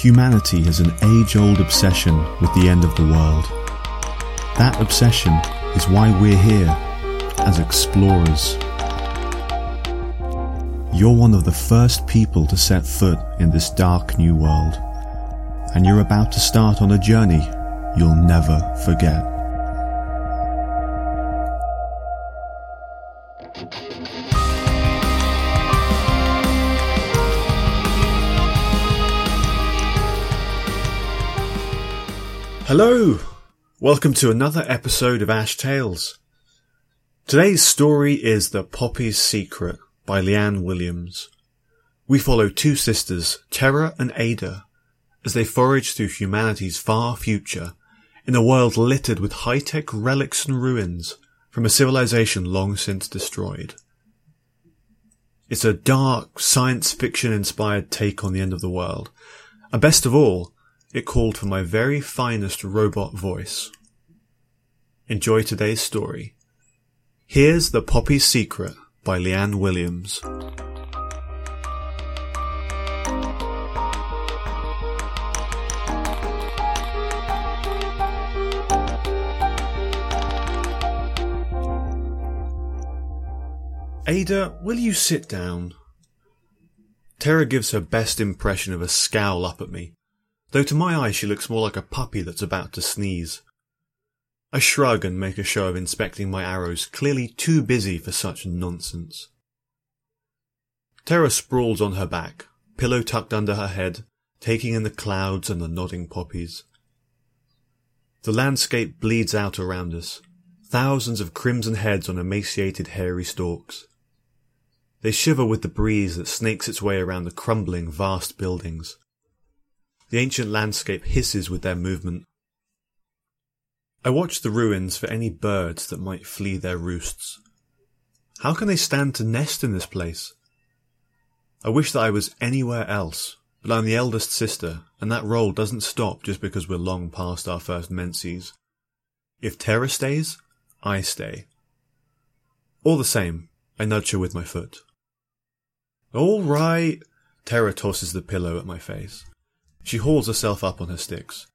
Humanity has an age old obsession with the end of the world. That obsession is why we're here as explorers. You're one of the first people to set foot in this dark new world, and you're about to start on a journey you'll never forget. Hello! Welcome to another episode of Ash Tales. Today's story is The Poppy's Secret by Leanne Williams. We follow two sisters, Terra and Ada, as they forage through humanity's far future in a world littered with high-tech relics and ruins from a civilization long since destroyed. It's a dark, science fiction inspired take on the end of the world, and best of all, it called for my very finest robot voice. Enjoy today's story. Here's The Poppy's Secret by Leanne Williams. Ada, will you sit down? Tara gives her best impression of a scowl up at me, though to my eye she looks more like a puppy that's about to sneeze. I shrug and make a show of inspecting my arrows, clearly too busy for such nonsense. Tara sprawls on her back, pillow tucked under her head, taking in the clouds and the nodding poppies. The landscape bleeds out around us, thousands of crimson heads on emaciated hairy stalks. They shiver with the breeze that snakes its way around the crumbling vast buildings. The ancient landscape hisses with their movement. I watch the ruins for any birds that might flee their roosts. How can they stand to nest in this place? I wish that I was anywhere else, but I'm the eldest sister, and that role doesn't stop just because we're long past our first menses. If Tara stays, I stay. All the same, I nudge her with my foot. All right. Tara tosses the pillow at my face. She hauls herself up on her sticks.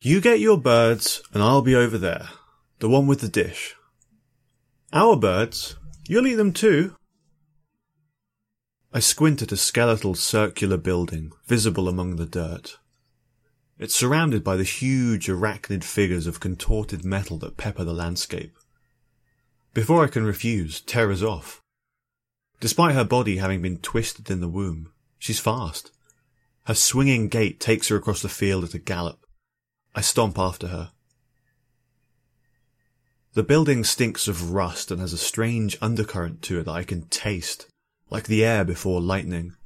You get your birds, and I'll be over there. The one with the dish. Our birds? You'll eat them too? I squint at a skeletal circular building, visible among the dirt. It's surrounded by the huge arachnid figures of contorted metal that pepper the landscape. Before I can refuse, Tara's off. Despite her body having been twisted in the womb, she's fast. Her swinging gait takes her across the field at a gallop. I stomp after her. The building stinks of rust and has a strange undercurrent to it that I can taste, like the air before lightning.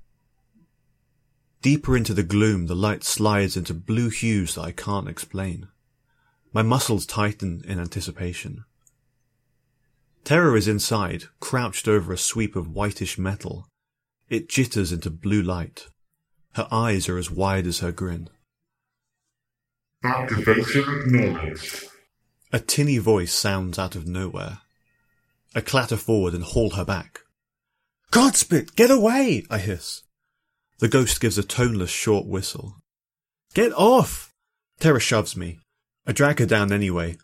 Deeper into the gloom, the light slides into blue hues that I can't explain. My muscles tighten in anticipation. Terra is inside, crouched over a sweep of whitish metal. It jitters into blue light. Her eyes are as wide as her grin. Activation acknowledged. A tinny voice sounds out of nowhere. I clatter forward and haul her back. Godspit, get away! I hiss. The ghost gives a toneless short whistle. Get off! Tara shoves me. I drag her down anyway.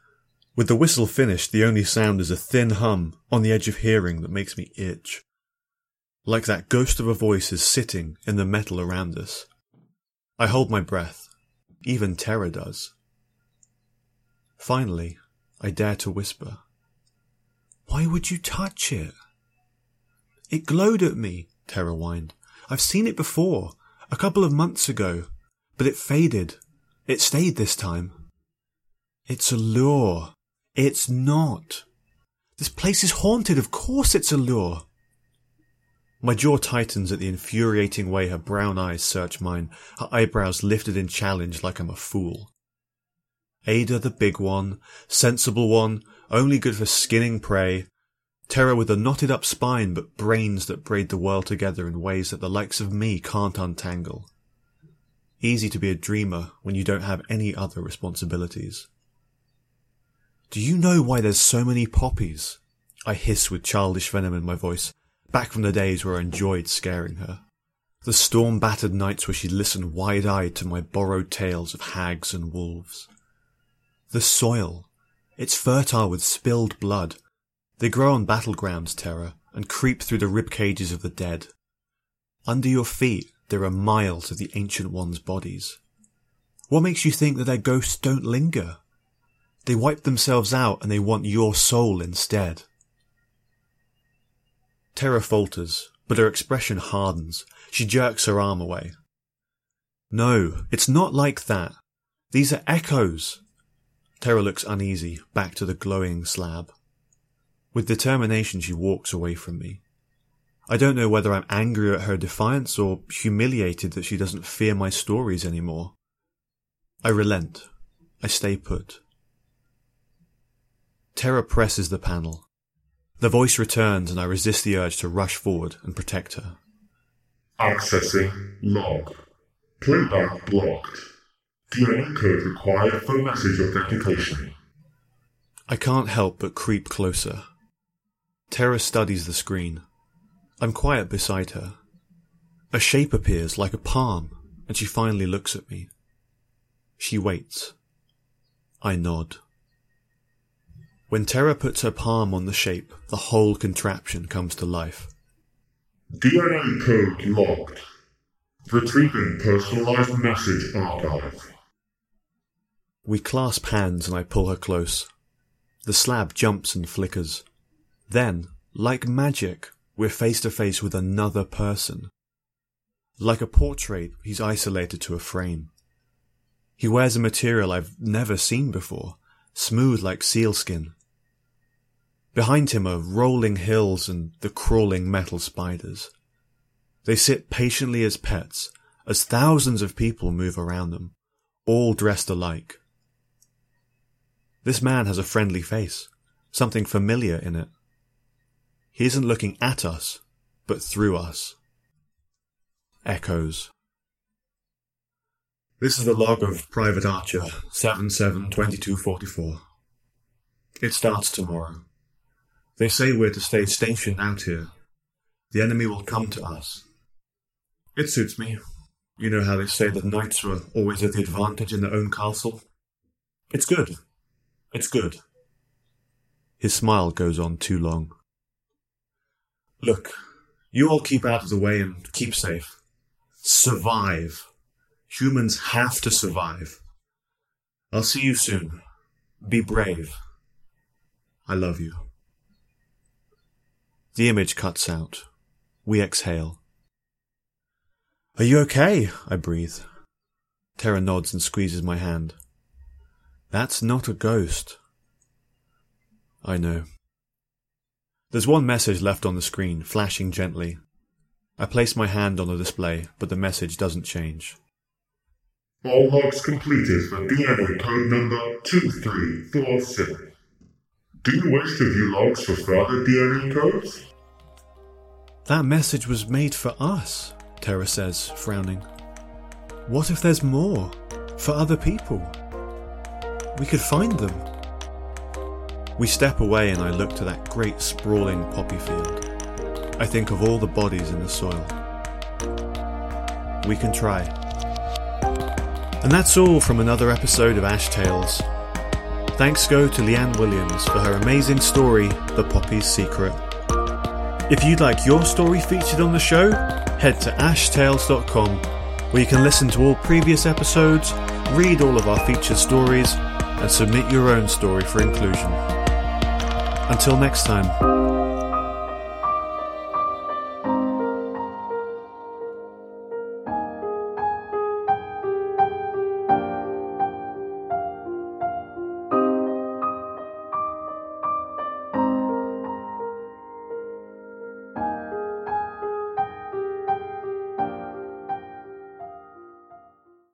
With the whistle finished, the only sound is a thin hum on the edge of hearing that makes me itch. Like that ghost of a voice is sitting in the metal around us. I hold my breath. Even Terra does. Finally, I dare to whisper. Why would you touch it? It glowed at me, Tara whined. I've seen it before, a couple of months ago, but it faded. It stayed this time. It's a lure. It's not. This place is haunted. Of course it's a lure. My jaw tightens at the infuriating way her brown eyes search mine, her eyebrows lifted in challenge like I'm a fool. Ada the big one, sensible one, only good for skinning prey, Tara with a knotted up spine but brains that braid the world together in ways that the likes of me can't untangle. Easy to be a dreamer when you don't have any other responsibilities. Do you know why there's so many poppies? I hiss with childish venom in my voice, back from the days where I enjoyed scaring her. The storm battered nights where she listened wide eyed to my borrowed tales of hags and wolves. The soil. It's fertile with spilled blood. They grow on battlegrounds, Terra, and creep through the rib cages of the dead. Under your feet, there are miles of the Ancient One's bodies. What makes you think that their ghosts don't linger? They wipe themselves out and they want your soul instead. Terra falters, but her expression hardens. She jerks her arm away. No, it's not like that. These are echoes. Terra looks uneasy, back to the glowing slab. With determination, she walks away from me. I don't know whether I'm angry at her defiance or humiliated that she doesn't fear my stories anymore. I relent. I stay put. Terra presses the panel. The voice returns and I resist the urge to rush forward and protect her. Accessing log. Playback blocked. DNA code required for message authentication. I can't help but creep closer. Terra studies the screen. I'm quiet beside her. A shape appears like a palm, and she finally looks at me. She waits. I nod. When Terra puts her palm on the shape, the whole contraption comes to life. DNA code logged. Retrieving personalized message archive. We clasp hands and I pull her close. The slab jumps and flickers. Then, like magic, we're face to face with another person. Like a portrait, he's isolated to a frame. He wears a material I've never seen before, smooth like sealskin. Behind him are rolling hills and the crawling metal spiders. They sit patiently as pets as thousands of people move around them, all dressed alike. This man has a friendly face, something familiar in it. He isn't looking at us, but through us. Echoes. This is the log of Private Archer, 772244. It starts tomorrow. They say we're to stay stationed out here. The enemy will come to us. It suits me. You know how they say that knights are always at the advantage in their own castle? It's good. It's good. His smile goes on too long. Look, you all keep out of the way and keep safe. Survive. Humans have to survive. I'll see you soon. Be brave. I love you. The image cuts out. We exhale. Are you okay? I breathe. Terra nods and squeezes my hand. That's not a ghost. I know. There's one message left on the screen, flashing gently. I place my hand on the display, but the message doesn't change. All logs completed for DNA code number 2347. Do you wish to view logs for further DNA codes? That message was made for us, Terra says, frowning. What if there's more? For other people? We could find them. We step away and I look to that great sprawling poppy field. I think of all the bodies in the soil. We can try. And that's all from another episode of Ash Tales. Thanks go to Leanne Williams for her amazing story, The Poppy's Secret. If you'd like your story featured on the show, head to ashtales.com where you can listen to all previous episodes, read all of our featured stories, and submit your own story for inclusion. Until next time.